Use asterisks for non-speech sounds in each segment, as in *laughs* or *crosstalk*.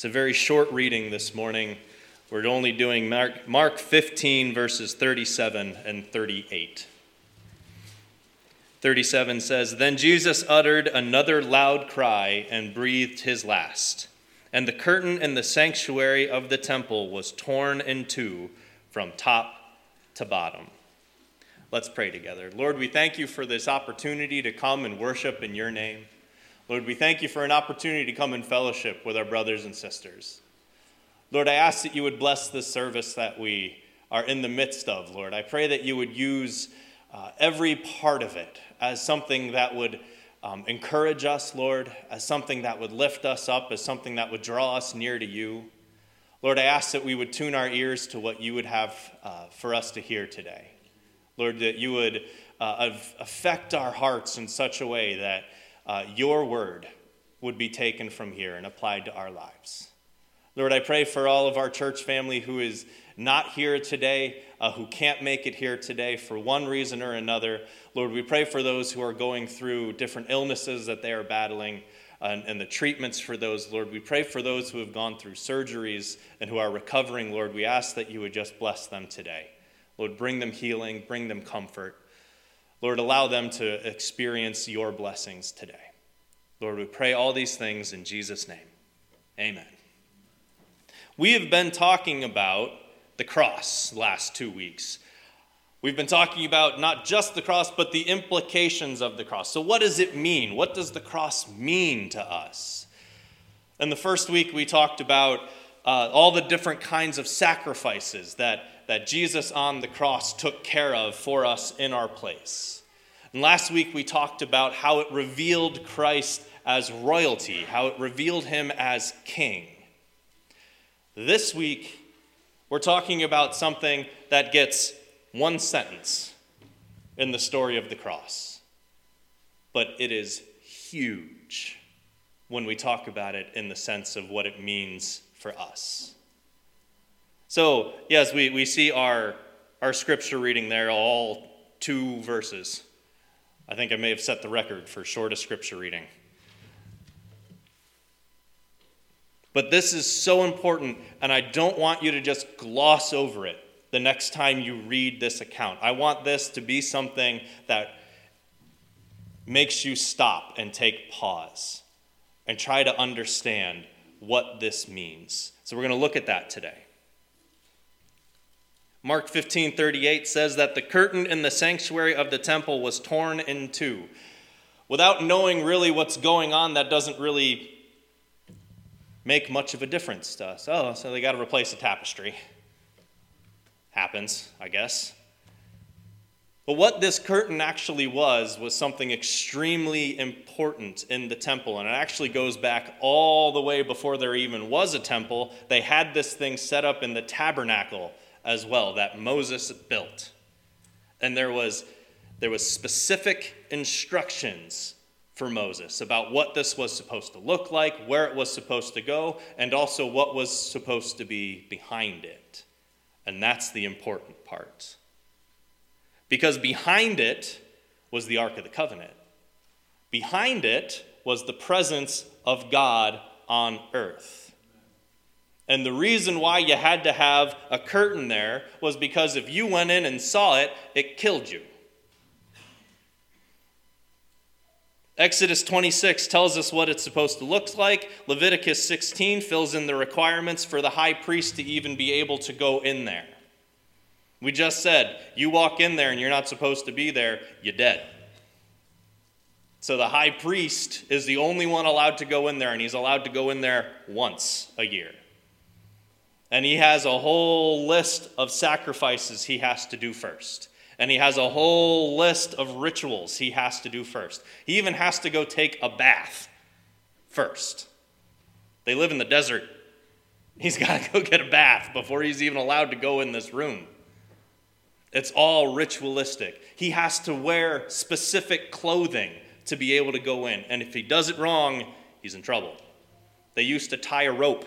It's a very short reading this morning. We're only doing Mark, Mark 15, verses 37 and 38. 37 says, Then Jesus uttered another loud cry and breathed his last. And the curtain in the sanctuary of the temple was torn in two from top to bottom. Let's pray together. Lord, we thank you for this opportunity to come and worship in your name. Lord, we thank you for an opportunity to come in fellowship with our brothers and sisters. Lord, I ask that you would bless this service that we are in the midst of, Lord. I pray that you would use uh, every part of it as something that would um, encourage us, Lord, as something that would lift us up, as something that would draw us near to you. Lord, I ask that we would tune our ears to what you would have uh, for us to hear today. Lord, that you would uh, affect our hearts in such a way that uh, your word would be taken from here and applied to our lives. Lord, I pray for all of our church family who is not here today, uh, who can't make it here today for one reason or another. Lord, we pray for those who are going through different illnesses that they are battling and, and, the treatments for those, Lord. We pray for those who have gone through surgeries and who are recovering, Lord. We ask that you would just bless them today. Lord, bring them healing, bring them comfort. Lord, allow them to experience your blessings today. Lord, we pray all these things in Jesus' name. Amen. We have been talking about the cross last two weeks. We've been talking about not just the cross, but the implications of the cross. So, what does it mean? What does the cross mean to us? In the first week, we talked about uh, all the different kinds of sacrifices that, that Jesus on the cross took care of for us in our place. And last week, we talked about how it revealed Christ as royalty, how it revealed him as king. This week, we're talking about something that gets one sentence in the story of the cross, but it is huge when we talk about it in the sense of what it means for us. So, yes, we, we see our, our scripture reading there, all two verses. I think I may have set the record for shortest scripture reading. But this is so important, and I don't want you to just gloss over it the next time you read this account. I want this to be something that makes you stop and take pause and try to understand what this means. So we're going to look at that today. Mark 15 38 says that the curtain in the sanctuary of the temple was torn in two. Without knowing really what's going on, that doesn't really make much of a difference to us. Oh, so they got to replace the tapestry. Happens, I guess. But what this curtain actually was, was something extremely important in the temple. And it actually goes back all the way before there even was a temple. They had this thing set up in the tabernacle as well that Moses built. And there was, there was specific instructions for Moses about what this was supposed to look like, where it was supposed to go, and also what was supposed to be behind it. And that's the important part. Because behind it was the Ark of the Covenant, behind it was the presence of God on earth. And the reason why you had to have a curtain there was because if you went in and saw it, it killed you. Exodus 26 tells us what it's supposed to look like. Leviticus 16 fills in the requirements for the high priest to even be able to go in there. We just said, you walk in there and you're not supposed to be there, you're dead. So the high priest is the only one allowed to go in there, and he's allowed to go in there once a year. And he has a whole list of sacrifices he has to do first and he has a whole list of rituals he has to do first. He even has to go take a bath first. They live in the desert. He's *laughs* got to go get a bath before he's even allowed to go in this room. It's all ritualistic. He has to wear specific clothing to be able to go in. And if he does it wrong, he's in trouble. They used to tie a rope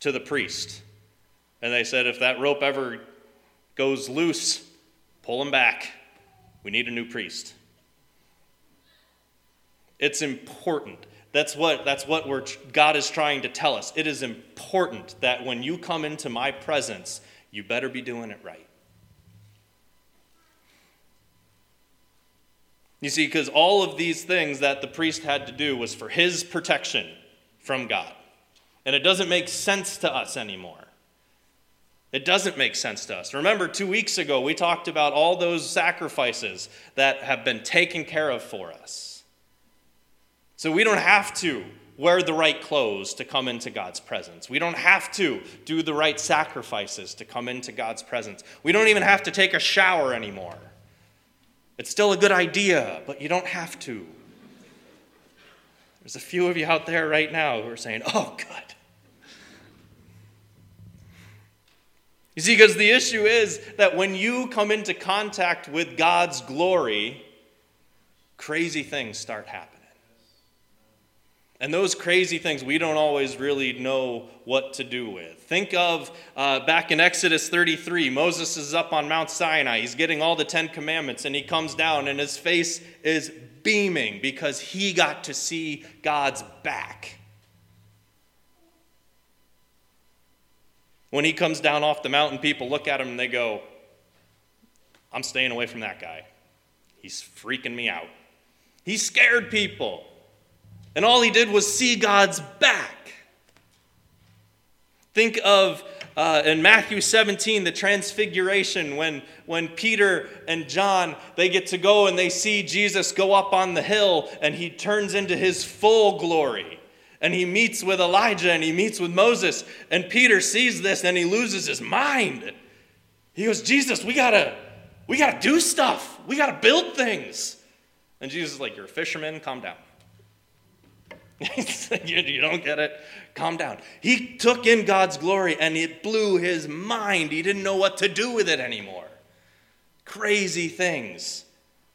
to the priest. And they said if that rope ever goes loose, Pull him back. We need a new priest. It's important. That's what, that's what we're, God is trying to tell us. It is important that when you come into my presence, you better be doing it right. You see, because all of these things that the priest had to do was for his protection from God. And it doesn't make sense to us anymore. It doesn't make sense to us. Remember, two weeks ago, we talked about all those sacrifices that have been taken care of for us. So we don't have to wear the right clothes to come into God's presence. We don't have to do the right sacrifices to come into God's presence. We don't even have to take a shower anymore. It's still a good idea, but you don't have to. There's a few of you out there right now who are saying, oh, good. You see, because the issue is that when you come into contact with God's glory, crazy things start happening. And those crazy things we don't always really know what to do with. Think of uh, back in Exodus 33, Moses is up on Mount Sinai. He's getting all the Ten Commandments, and he comes down, and his face is beaming because he got to see God's back. When he comes down off the mountain, people look at him and they go, I'm staying away from that guy. He's freaking me out. He scared people. And all he did was see God's back. Think of uh, in Matthew 17, the transfiguration, when, when Peter and John, they get to go and they see Jesus go up on the hill and he turns into his full glory and he meets with Elijah and he meets with Moses. And Peter sees this and he loses his mind. He goes, Jesus, we gotta, we gotta do stuff. We gotta build things. And Jesus is like, You're a fisherman, calm down. *laughs* you don't get it? Calm down. He took in God's glory and it blew his mind. He didn't know what to do with it anymore. Crazy things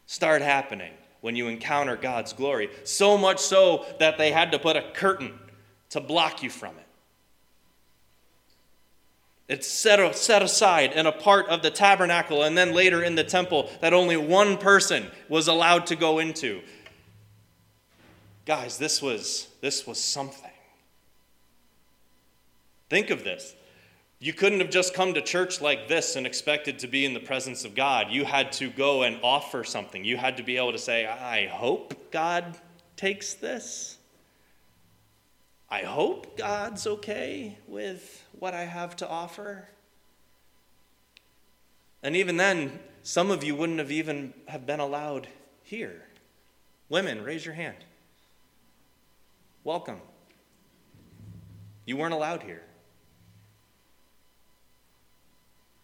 start happening when you encounter God's glory. So much so that they had to put a curtain to block you from it. It's set, set aside and a part of the tabernacle, and then later in the temple that only one person was allowed to go into. Guys, this was, this was something. Think of this. You couldn't have just come to church like this and expected to be in the presence of God. You had to go and offer something. You had to be able to say, I hope God takes this. I hope God's okay with what I have to offer. And even then, some of you wouldn't have even have been allowed here. Women, raise your hand. Welcome. You weren't allowed here.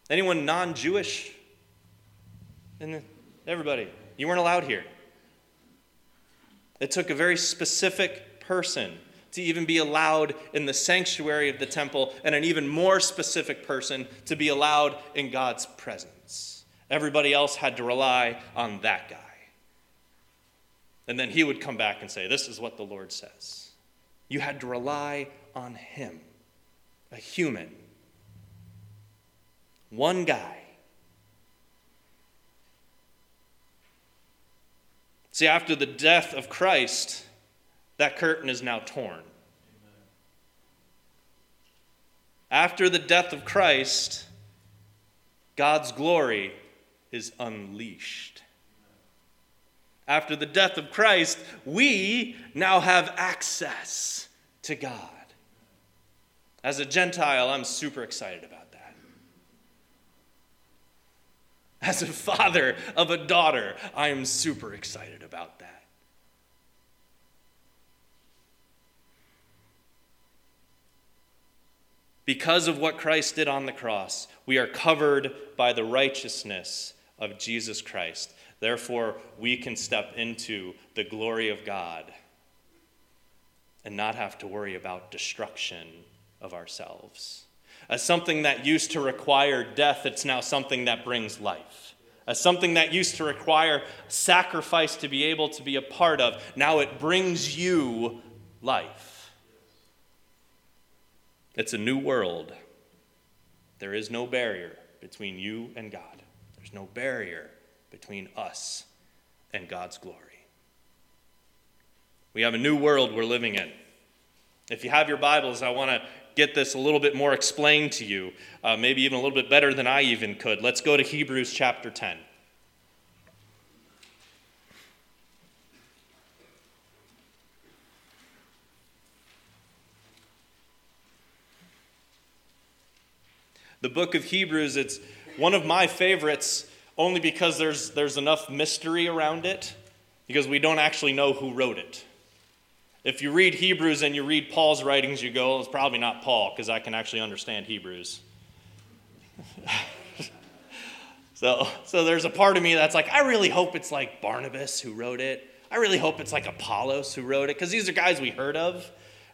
Anyone non Jewish? Everybody. You weren't allowed here. It took a very specific person to even be allowed in the sanctuary of the temple, and an even more specific person to be allowed in God's presence. Everybody else had to rely on that guy. And then he would come back and say, This is what the Lord says. You had to rely on him, a human one guy. See, after the death of Christ, that curtain is now torn. After the death of Christ, God's glory is unleashed. After the death of Christ, we now have access to God. As a Gentile, I'm super excited about As a father of a daughter, I am super excited about that. Because of what Christ did on the cross, we are covered by the righteousness of Jesus Christ. Therefore, we can step into the glory of God and not have to worry about destruction of ourselves. As something that used to require death, it's now something that brings life. As something that used to require sacrifice to be able to be a part of, now it brings you life. It's a new world. There is no barrier between you and God, there's no barrier between us and God's glory. We have a new world we're living in. If you have your Bibles, I want to get this a little bit more explained to you, uh, maybe even a little bit better than I even could. Let's go to Hebrews chapter 10. The book of Hebrews, it's one of my favorites only because there's, there's enough mystery around it, because we don't actually know who wrote it. If you read Hebrews and you read Paul's writings, you go, it's probably not Paul, because I can actually understand Hebrews. *laughs* so, so there's a part of me that's like, I really hope it's like Barnabas who wrote it. I really hope it's like Apollos who wrote it, because these are guys we heard of.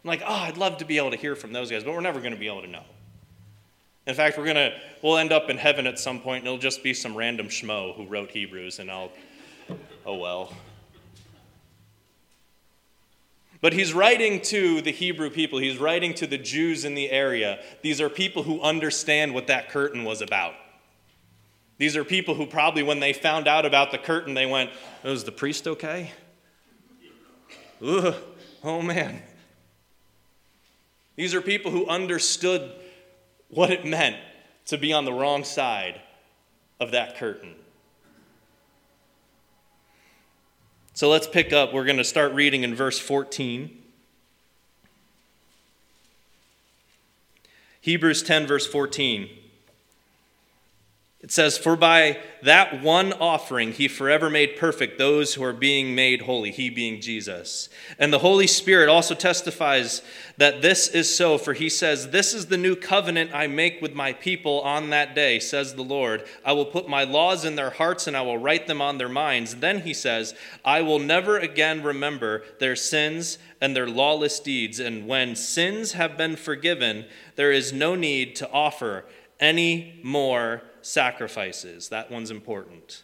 I'm like, oh, I'd love to be able to hear from those guys, but we're never going to be able to know. In fact, we're going to, we'll end up in heaven at some point, and it'll just be some random schmo who wrote Hebrews, and I'll, oh well. But he's writing to the Hebrew people, he's writing to the Jews in the area. These are people who understand what that curtain was about. These are people who probably, when they found out about the curtain, they went, oh, Is the priest okay? Ugh, oh man. These are people who understood what it meant to be on the wrong side of that curtain. So let's pick up. We're going to start reading in verse 14. Hebrews 10, verse 14. It says, For by that one offering he forever made perfect those who are being made holy, he being Jesus. And the Holy Spirit also testifies that this is so, for he says, This is the new covenant I make with my people on that day, says the Lord. I will put my laws in their hearts and I will write them on their minds. Then he says, I will never again remember their sins and their lawless deeds. And when sins have been forgiven, there is no need to offer any more sacrifices. That one's important.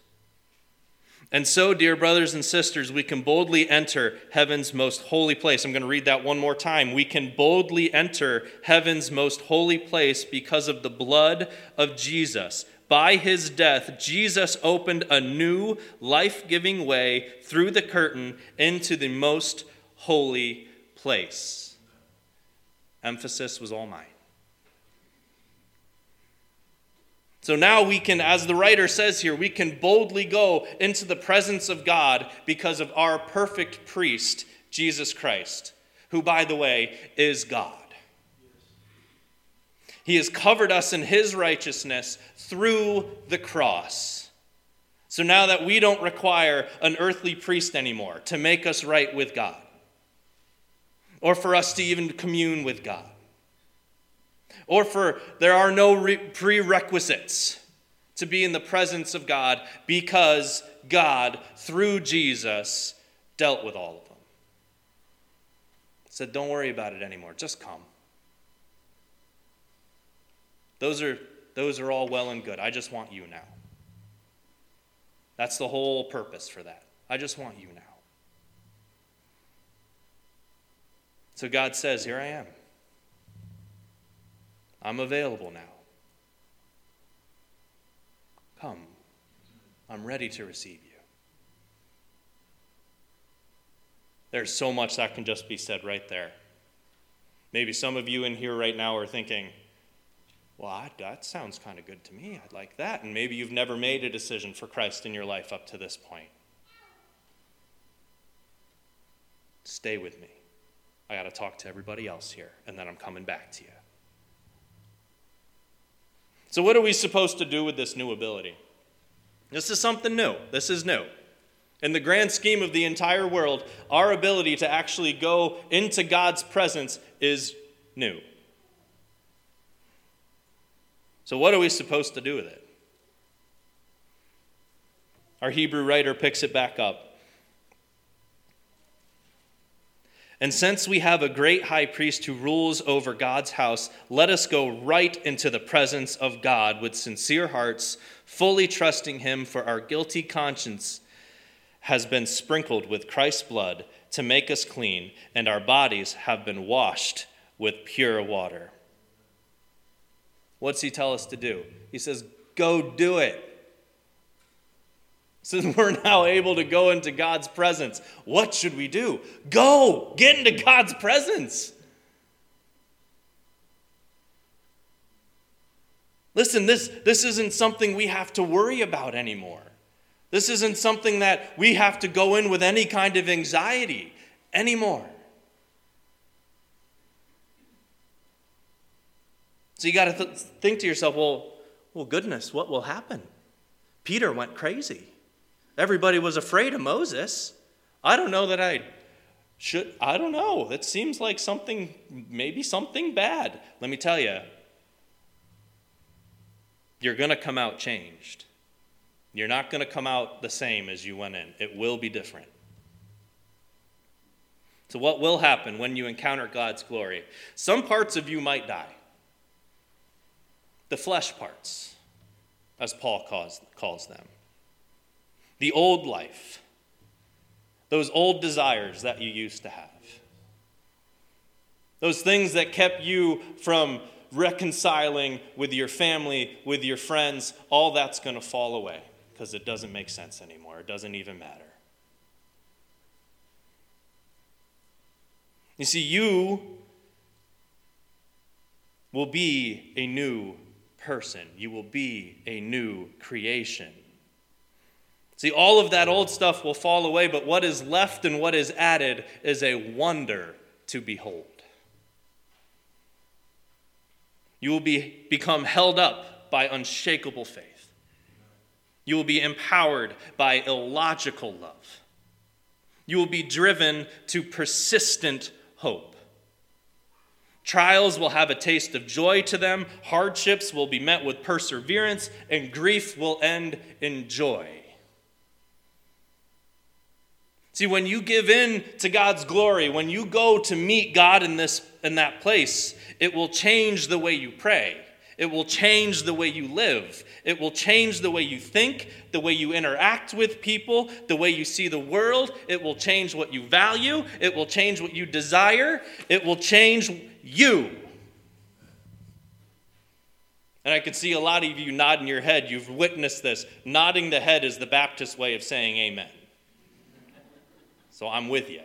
And so, dear brothers and sisters, we can boldly enter heaven's most holy place. I'm going to read that one more time. We can boldly enter heaven's most holy place because of the blood of Jesus. By his death, Jesus opened a new life giving way through the curtain into the most holy place. Emphasis was all mine. So now we can, as the writer says here, we can boldly go into the presence of God because of our perfect priest, Jesus Christ, who, by the way, is God. He has covered us in his righteousness through the cross. So now that we don't require an earthly priest anymore to make us right with God, or for us to even commune with God or for there are no re- prerequisites to be in the presence of God because God, through Jesus, dealt with all of them. Said, don't worry about it anymore, just come. Those are, those are all well and good. I just want you now. That's the whole purpose for that. I just want you now. So God says, Here I am. I'm available now. Come. I'm ready to receive you. There's so much that can just be said right there. Maybe some of you in here right now are thinking, well, that sounds kind of good to me. I'd like that. And maybe you've never made a decision for Christ in your life up to this point. Stay with me. I got to talk to everybody else here, and then I'm coming back to you. So, what are we supposed to do with this new ability? This is something new. This is new. In the grand scheme of the entire world, our ability to actually go into God's presence is new. So, what are we supposed to do with it? Our Hebrew writer picks it back up. And since we have a great high priest who rules over God's house, let us go right into the presence of God with sincere hearts, fully trusting him, for our guilty conscience has been sprinkled with Christ's blood to make us clean, and our bodies have been washed with pure water. What's he tell us to do? He says, Go do it. Since we're now able to go into God's presence, what should we do? Go! Get into God's presence. Listen, this, this isn't something we have to worry about anymore. This isn't something that we have to go in with any kind of anxiety anymore. So you got to th- think to yourself, well, well, goodness, what will happen? Peter went crazy. Everybody was afraid of Moses. I don't know that I should, I don't know. It seems like something, maybe something bad. Let me tell you, you're going to come out changed. You're not going to come out the same as you went in, it will be different. So, what will happen when you encounter God's glory? Some parts of you might die. The flesh parts, as Paul calls, calls them. The old life, those old desires that you used to have. Those things that kept you from reconciling with your family, with your friends, all that's going to fall away because it doesn't make sense anymore. It doesn't even matter. You see, you will be a new person, you will be a new creation. See, all of that old stuff will fall away, but what is left and what is added is a wonder to behold. You will be, become held up by unshakable faith. You will be empowered by illogical love. You will be driven to persistent hope. Trials will have a taste of joy to them, hardships will be met with perseverance, and grief will end in joy. See, when you give in to God's glory, when you go to meet God in, this, in that place, it will change the way you pray. It will change the way you live. It will change the way you think, the way you interact with people, the way you see the world. It will change what you value. It will change what you desire. It will change you. And I can see a lot of you nodding your head. You've witnessed this. Nodding the head is the Baptist way of saying amen. So I'm with you.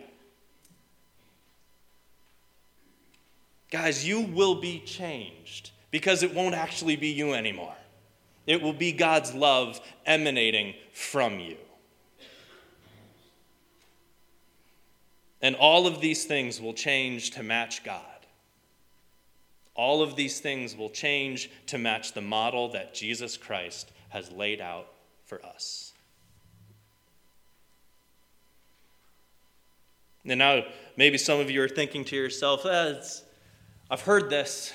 Guys, you will be changed because it won't actually be you anymore. It will be God's love emanating from you. And all of these things will change to match God. All of these things will change to match the model that Jesus Christ has laid out for us. And now, maybe some of you are thinking to yourself, eh, I've heard this,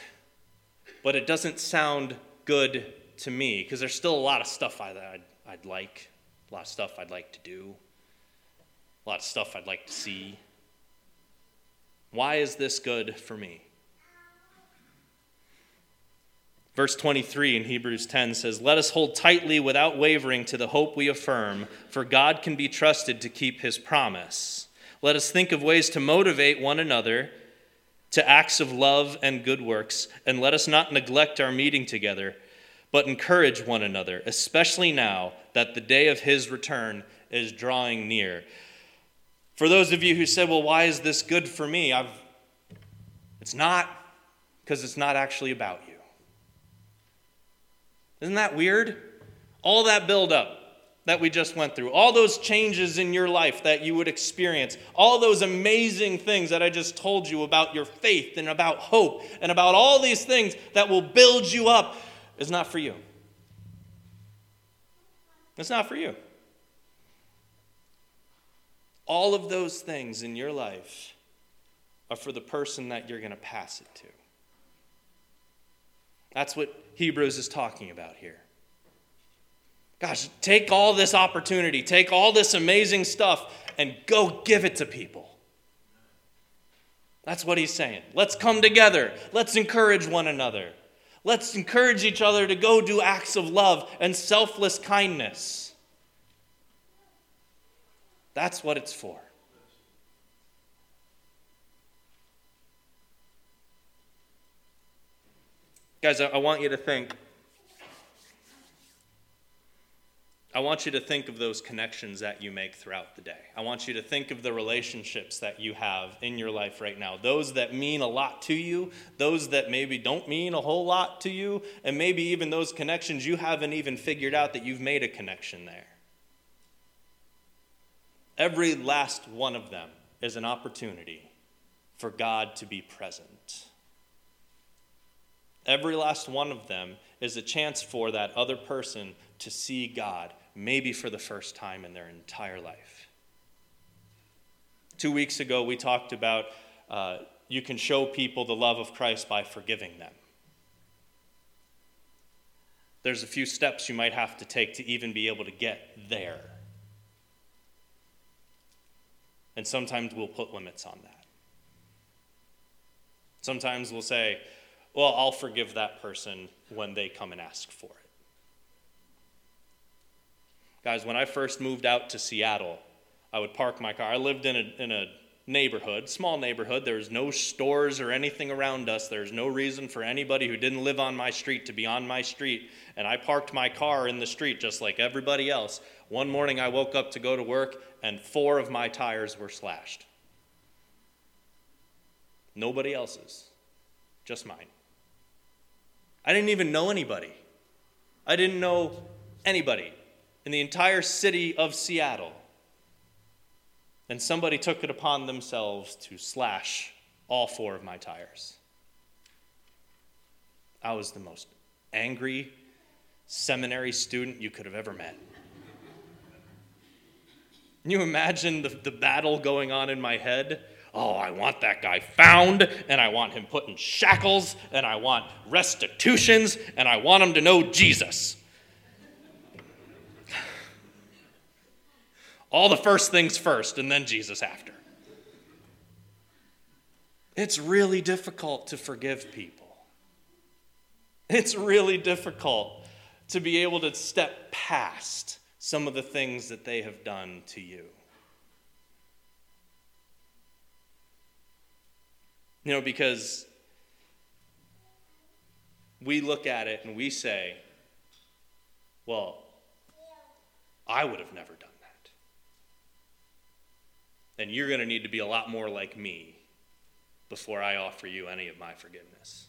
but it doesn't sound good to me because there's still a lot of stuff I, I'd, I'd like, a lot of stuff I'd like to do, a lot of stuff I'd like to see. Why is this good for me? Verse 23 in Hebrews 10 says, Let us hold tightly without wavering to the hope we affirm, for God can be trusted to keep his promise. Let us think of ways to motivate one another to acts of love and good works, and let us not neglect our meeting together, but encourage one another, especially now that the day of his return is drawing near. For those of you who said, Well, why is this good for me? I've, it's not because it's not actually about you. Isn't that weird? All that build up that we just went through, all those changes in your life that you would experience, all those amazing things that I just told you about your faith and about hope and about all these things that will build you up is not for you. It's not for you. All of those things in your life are for the person that you're going to pass it to. That's what Hebrews is talking about here. Gosh, take all this opportunity, take all this amazing stuff, and go give it to people. That's what he's saying. Let's come together. Let's encourage one another. Let's encourage each other to go do acts of love and selfless kindness. That's what it's for. Guys, I want you to think I want you to think of those connections that you make throughout the day. I want you to think of the relationships that you have in your life right now. Those that mean a lot to you, those that maybe don't mean a whole lot to you, and maybe even those connections you haven't even figured out that you've made a connection there. Every last one of them is an opportunity for God to be present. Every last one of them is a chance for that other person to see God maybe for the first time in their entire life. Two weeks ago, we talked about uh, you can show people the love of Christ by forgiving them. There's a few steps you might have to take to even be able to get there. And sometimes we'll put limits on that. Sometimes we'll say, well, I'll forgive that person when they come and ask for it. Guys, when I first moved out to Seattle, I would park my car. I lived in a, in a neighborhood, small neighborhood. There was no stores or anything around us. There's no reason for anybody who didn't live on my street to be on my street. And I parked my car in the street just like everybody else. One morning I woke up to go to work, and four of my tires were slashed. Nobody else's, just mine. I didn't even know anybody. I didn't know anybody in the entire city of Seattle. And somebody took it upon themselves to slash all four of my tires. I was the most angry seminary student you could have ever met. Can you imagine the, the battle going on in my head? Oh, I want that guy found, and I want him put in shackles, and I want restitutions, and I want him to know Jesus. All the first things first, and then Jesus after. It's really difficult to forgive people. It's really difficult to be able to step past some of the things that they have done to you. You know, because we look at it and we say, well, I would have never done that. And you're going to need to be a lot more like me before I offer you any of my forgiveness.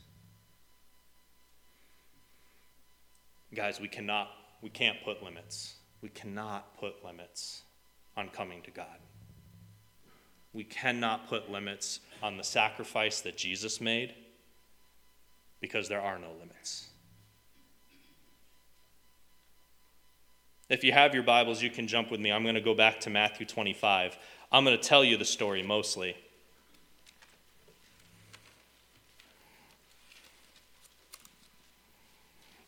Guys, we cannot, we can't put limits. We cannot put limits on coming to God. We cannot put limits on the sacrifice that Jesus made because there are no limits. If you have your Bibles, you can jump with me. I'm going to go back to Matthew 25. I'm going to tell you the story mostly.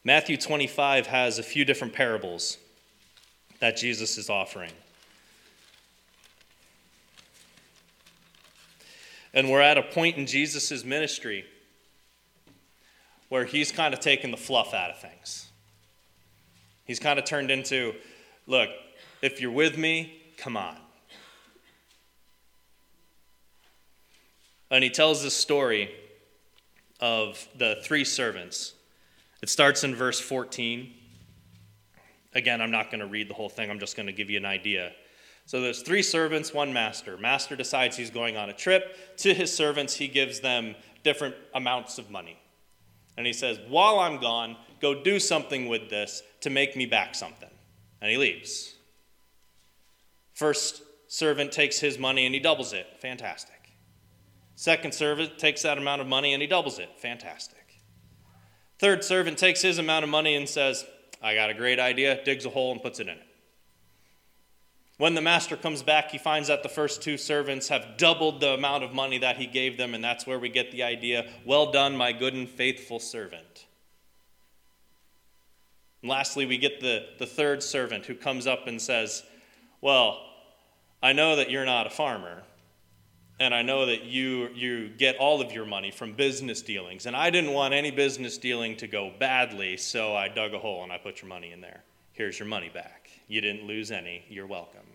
Matthew 25 has a few different parables that Jesus is offering. And we're at a point in Jesus' ministry where he's kind of taken the fluff out of things. He's kind of turned into, look, if you're with me, come on. And he tells this story of the three servants. It starts in verse 14. Again, I'm not going to read the whole thing, I'm just going to give you an idea. So there's three servants, one master. Master decides he's going on a trip. To his servants, he gives them different amounts of money. And he says, While I'm gone, go do something with this to make me back something. And he leaves. First servant takes his money and he doubles it. Fantastic. Second servant takes that amount of money and he doubles it. Fantastic. Third servant takes his amount of money and says, I got a great idea, digs a hole and puts it in it. When the master comes back, he finds that the first two servants have doubled the amount of money that he gave them, and that's where we get the idea well done, my good and faithful servant. And lastly, we get the, the third servant who comes up and says, Well, I know that you're not a farmer, and I know that you you get all of your money from business dealings, and I didn't want any business dealing to go badly, so I dug a hole and I put your money in there. Here's your money back. You didn't lose any. You're welcome.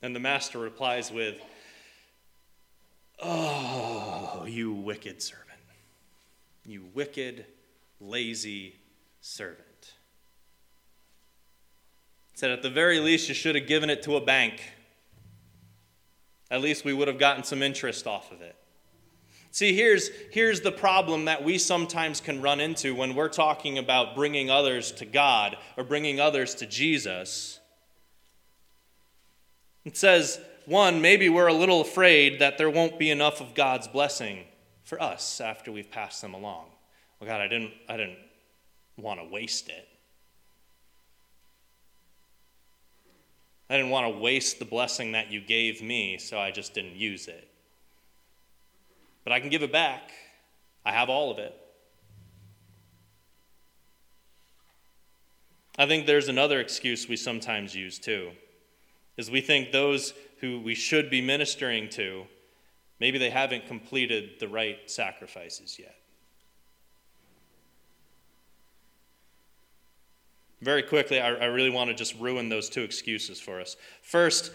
And the master replies with, Oh, you wicked servant. You wicked, lazy servant. said, at the very least, you should have given it to a bank. At least we would have gotten some interest off of it. See, here's, here's the problem that we sometimes can run into when we're talking about bringing others to God or bringing others to Jesus. It says, one, maybe we're a little afraid that there won't be enough of God's blessing for us after we've passed them along. Well, God, I didn't, I didn't want to waste it. I didn't want to waste the blessing that you gave me, so I just didn't use it. But I can give it back. I have all of it. I think there's another excuse we sometimes use too. Is we think those who we should be ministering to, maybe they haven't completed the right sacrifices yet. Very quickly, I, I really want to just ruin those two excuses for us. First,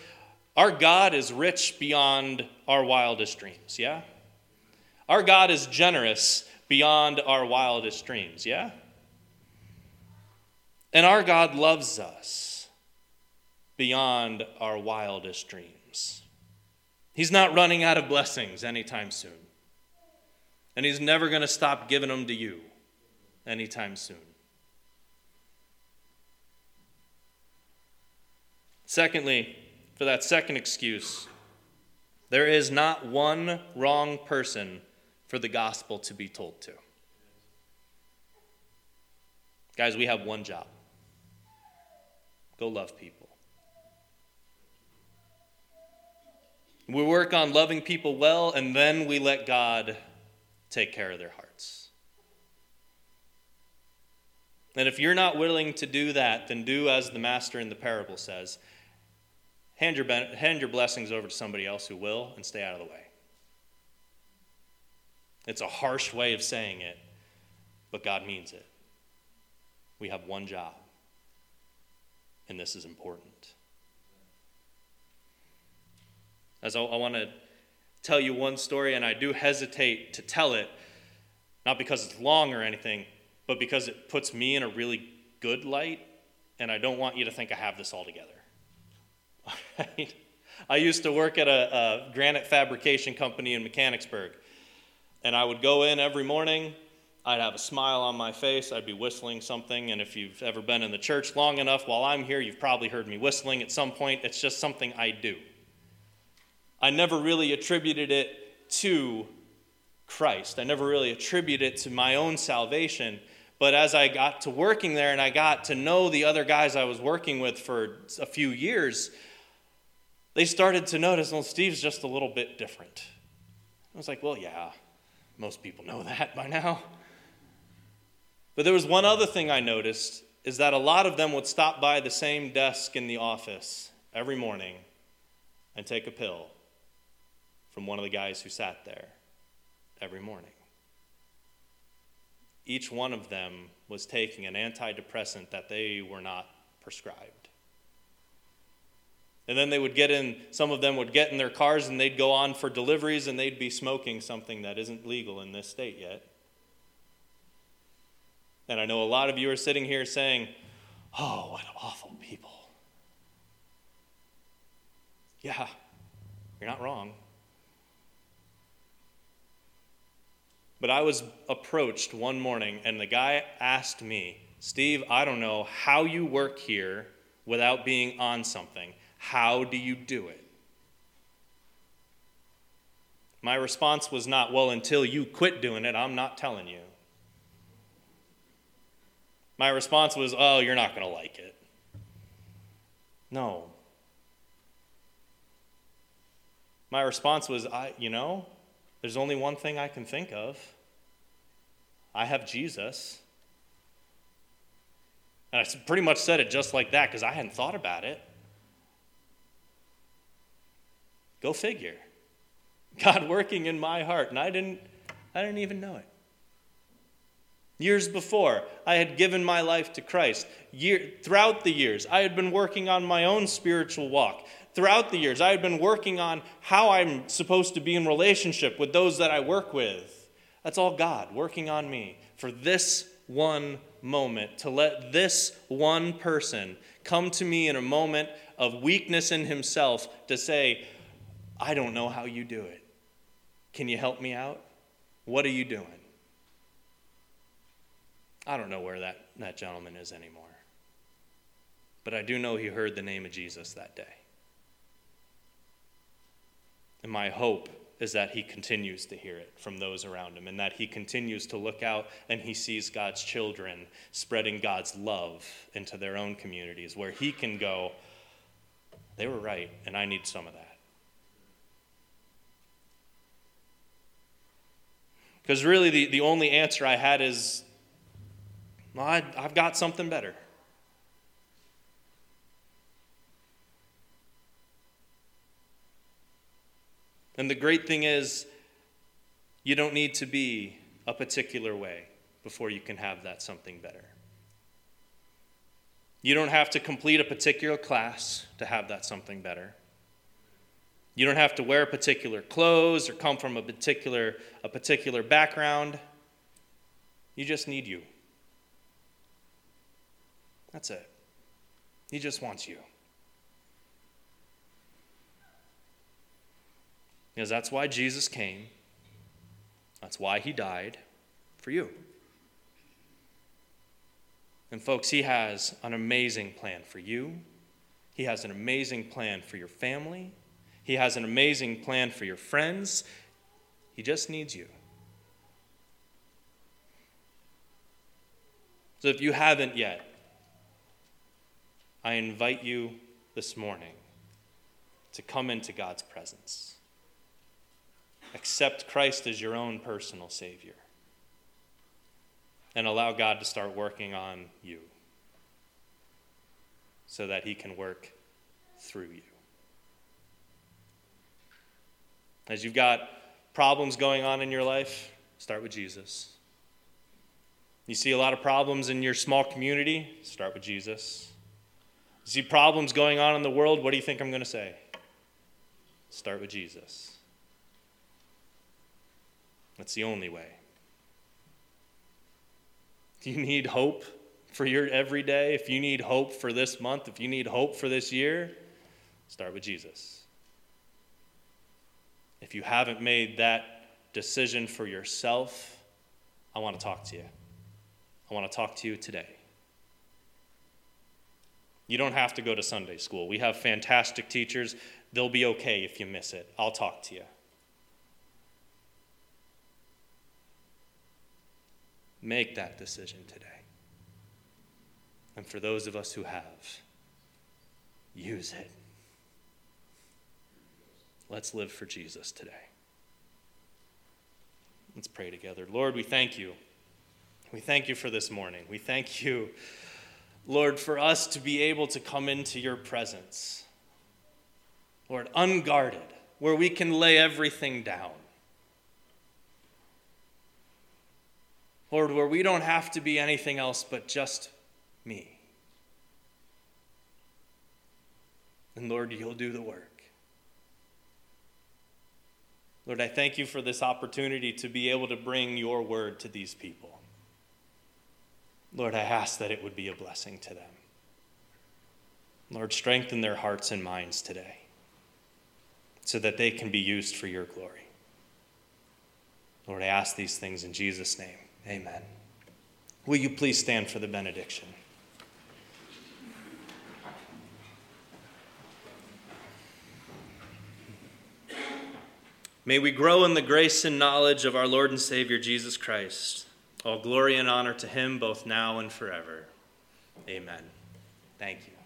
our God is rich beyond our wildest dreams, yeah? Our God is generous beyond our wildest dreams, yeah? And our God loves us beyond our wildest dreams. He's not running out of blessings anytime soon. And He's never going to stop giving them to you anytime soon. Secondly, for that second excuse, there is not one wrong person for the gospel to be told to. Guys, we have one job go love people. We work on loving people well, and then we let God take care of their hearts. And if you're not willing to do that, then do as the master in the parable says Hand your, hand your blessings over to somebody else who will and stay out of the way. It's a harsh way of saying it, but God means it. We have one job, and this is important. As I, I want to tell you one story, and I do hesitate to tell it, not because it's long or anything, but because it puts me in a really good light, and I don't want you to think I have this all together. *laughs* I used to work at a, a, granite fabrication company in Mechanicsburg. And I would go in every morning. I'd have a smile on my face. I'd be whistling something. And if you've ever been in the church long enough while I'm here, you've probably heard me whistling at some point. It's just something I do. I never really attributed it to Christ. I never really attributed it to my own salvation. But as I got to working there and I got to know the other guys I was working with for a few years, they started to notice, well, Steve's just a little bit different. I was like, well, yeah, most people know that by now. But there was one other thing I noticed is that a lot of them would stop by the same desk in the office every morning and take a pill from one of the guys who sat there every morning. Each one of them was taking an antidepressant that they were not prescribed. And then they would get in, some of them would get in their cars and they'd go on for deliveries and they'd be smoking something that isn't legal in this state yet. And I know a lot of you are sitting here saying, oh, what awful people. Yeah, you're not wrong. But I was approached one morning and the guy asked me, Steve, I don't know how you work here without being on something. How do you do it? My response was not, Well, until you quit doing it, I'm not telling you. My response was, Oh, you're not going to like it. No. My response was, I, you know, there's only one thing I can think of. I have Jesus. And I pretty much said it just like that because I hadn't thought about it. Go figure. God working in my heart, and I didn't, I didn't even know it. Years before, I had given my life to Christ. Year, throughout the years, I had been working on my own spiritual walk. Throughout the years, I had been working on how I'm supposed to be in relationship with those that I work with. That's all God working on me for this one moment, to let this one person come to me in a moment of weakness in himself to say, I don't know how you do it. Can you help me out? What are you doing? I don't know where that, that gentleman is anymore. But I do know he heard the name of Jesus that day. And my hope is that he continues to hear it from those around him and that he continues to look out and he sees God's children spreading God's love into their own communities where he can go, they were right, and I need some of that. Because really, the, the only answer I had is, well, I, I've got something better. And the great thing is, you don't need to be a particular way before you can have that something better. You don't have to complete a particular class to have that something better. You don't have to wear particular clothes or come from a particular, a particular background. You just need you. That's it. He just wants you. Because that's why Jesus came. That's why he died for you. And, folks, he has an amazing plan for you. He has an amazing plan for your family. He has an amazing plan for your friends. He just needs you. So, if you haven't yet, I invite you this morning to come into God's presence. Accept Christ as your own personal Savior. And allow God to start working on you so that He can work through you. As you've got problems going on in your life, start with Jesus. You see a lot of problems in your small community, start with Jesus. You see problems going on in the world, what do you think I'm going to say? Start with Jesus. That's the only way. If you need hope for your everyday, if you need hope for this month, if you need hope for this year, start with Jesus. If you haven't made that decision for yourself, I want to talk to you. I want to talk to you today. You don't have to go to Sunday school. We have fantastic teachers. They'll be okay if you miss it. I'll talk to you. Make that decision today. And for those of us who have, use it. Let's live for Jesus today. Let's pray together. Lord, we thank you. We thank you for this morning. We thank you, Lord, for us to be able to come into your presence. Lord, unguarded, where we can lay everything down. Lord, where we don't have to be anything else but just me. And Lord, you'll do the work. Lord, I thank you for this opportunity to be able to bring your word to these people. Lord, I ask that it would be a blessing to them. Lord, strengthen their hearts and minds today so that they can be used for your glory. Lord, I ask these things in Jesus' name. Amen. Will you please stand for the benediction? May we grow in the grace and knowledge of our Lord and Savior Jesus Christ. All glory and honor to him both now and forever. Amen. Thank you.